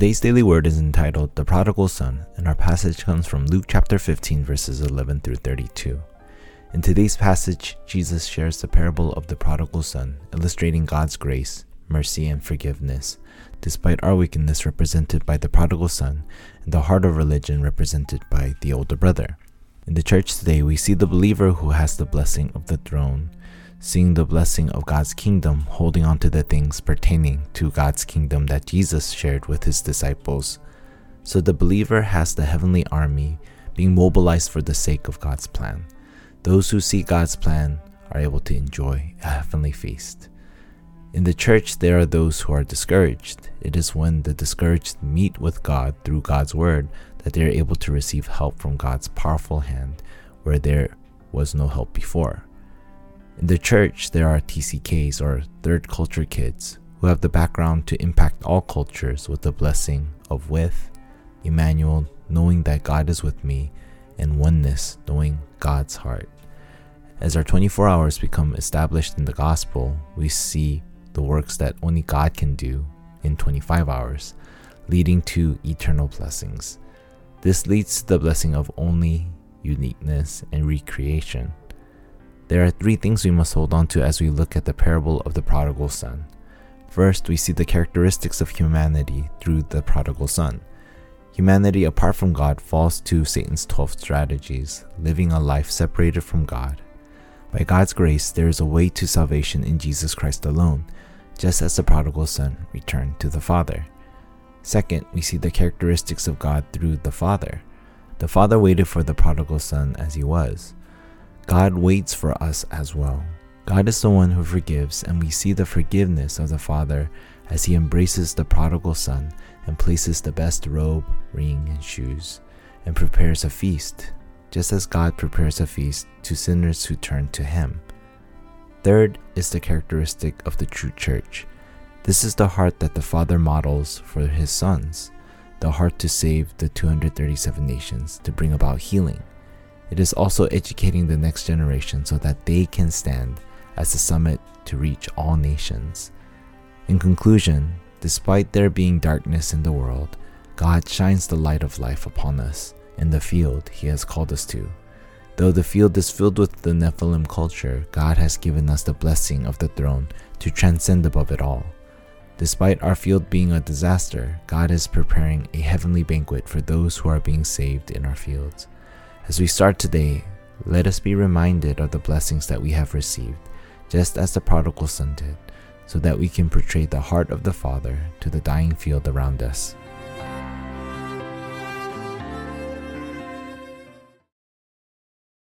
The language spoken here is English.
Today's daily word is entitled The Prodigal Son, and our passage comes from Luke chapter 15, verses 11 through 32. In today's passage, Jesus shares the parable of the prodigal son, illustrating God's grace, mercy, and forgiveness, despite our wickedness represented by the prodigal son and the heart of religion represented by the older brother. In the church today, we see the believer who has the blessing of the throne, seeing the blessing of God's kingdom, holding on to the things pertaining to God's kingdom that Jesus shared with his disciples. So the believer has the heavenly army being mobilized for the sake of God's plan. Those who see God's plan are able to enjoy a heavenly feast. In the church, there are those who are discouraged. It is when the discouraged meet with God through God's word that they are able to receive help from God's powerful hand where there was no help before. In the church, there are TCKs or third culture kids who have the background to impact all cultures with the blessing of with Emmanuel, knowing that God is with me, and oneness, knowing God's heart. As our 24 hours become established in the gospel, we see the works that only God can do in 25 hours, leading to eternal blessings. This leads to the blessing of only uniqueness and recreation. There are three things we must hold on to as we look at the parable of the prodigal son. First, we see the characteristics of humanity through the prodigal son. Humanity, apart from God, falls to Satan's 12 strategies, living a life separated from God. By God's grace, there is a way to salvation in Jesus Christ alone, just as the prodigal son returned to the Father. Second, we see the characteristics of God through the Father. The Father waited for the prodigal son as he was. God waits for us as well. God is the one who forgives, and we see the forgiveness of the Father as he embraces the prodigal son and places the best robe, ring, and shoes, and prepares a feast, just as God prepares a feast to sinners who turn to him. Third is the characteristic of the true church. This is the heart that the Father models for his sons, the heart to save the 237 nations, to bring about healing. It is also educating the next generation so that they can stand as the summit to reach all nations. In conclusion, despite there being darkness in the world, God shines the light of life upon us in the field He has called us to. Though the field is filled with the Nephilim culture, God has given us the blessing of the throne to transcend above it all. Despite our field being a disaster, God is preparing a heavenly banquet for those who are being saved in our fields. As we start today, let us be reminded of the blessings that we have received, just as the prodigal son did, so that we can portray the heart of the Father to the dying field around us.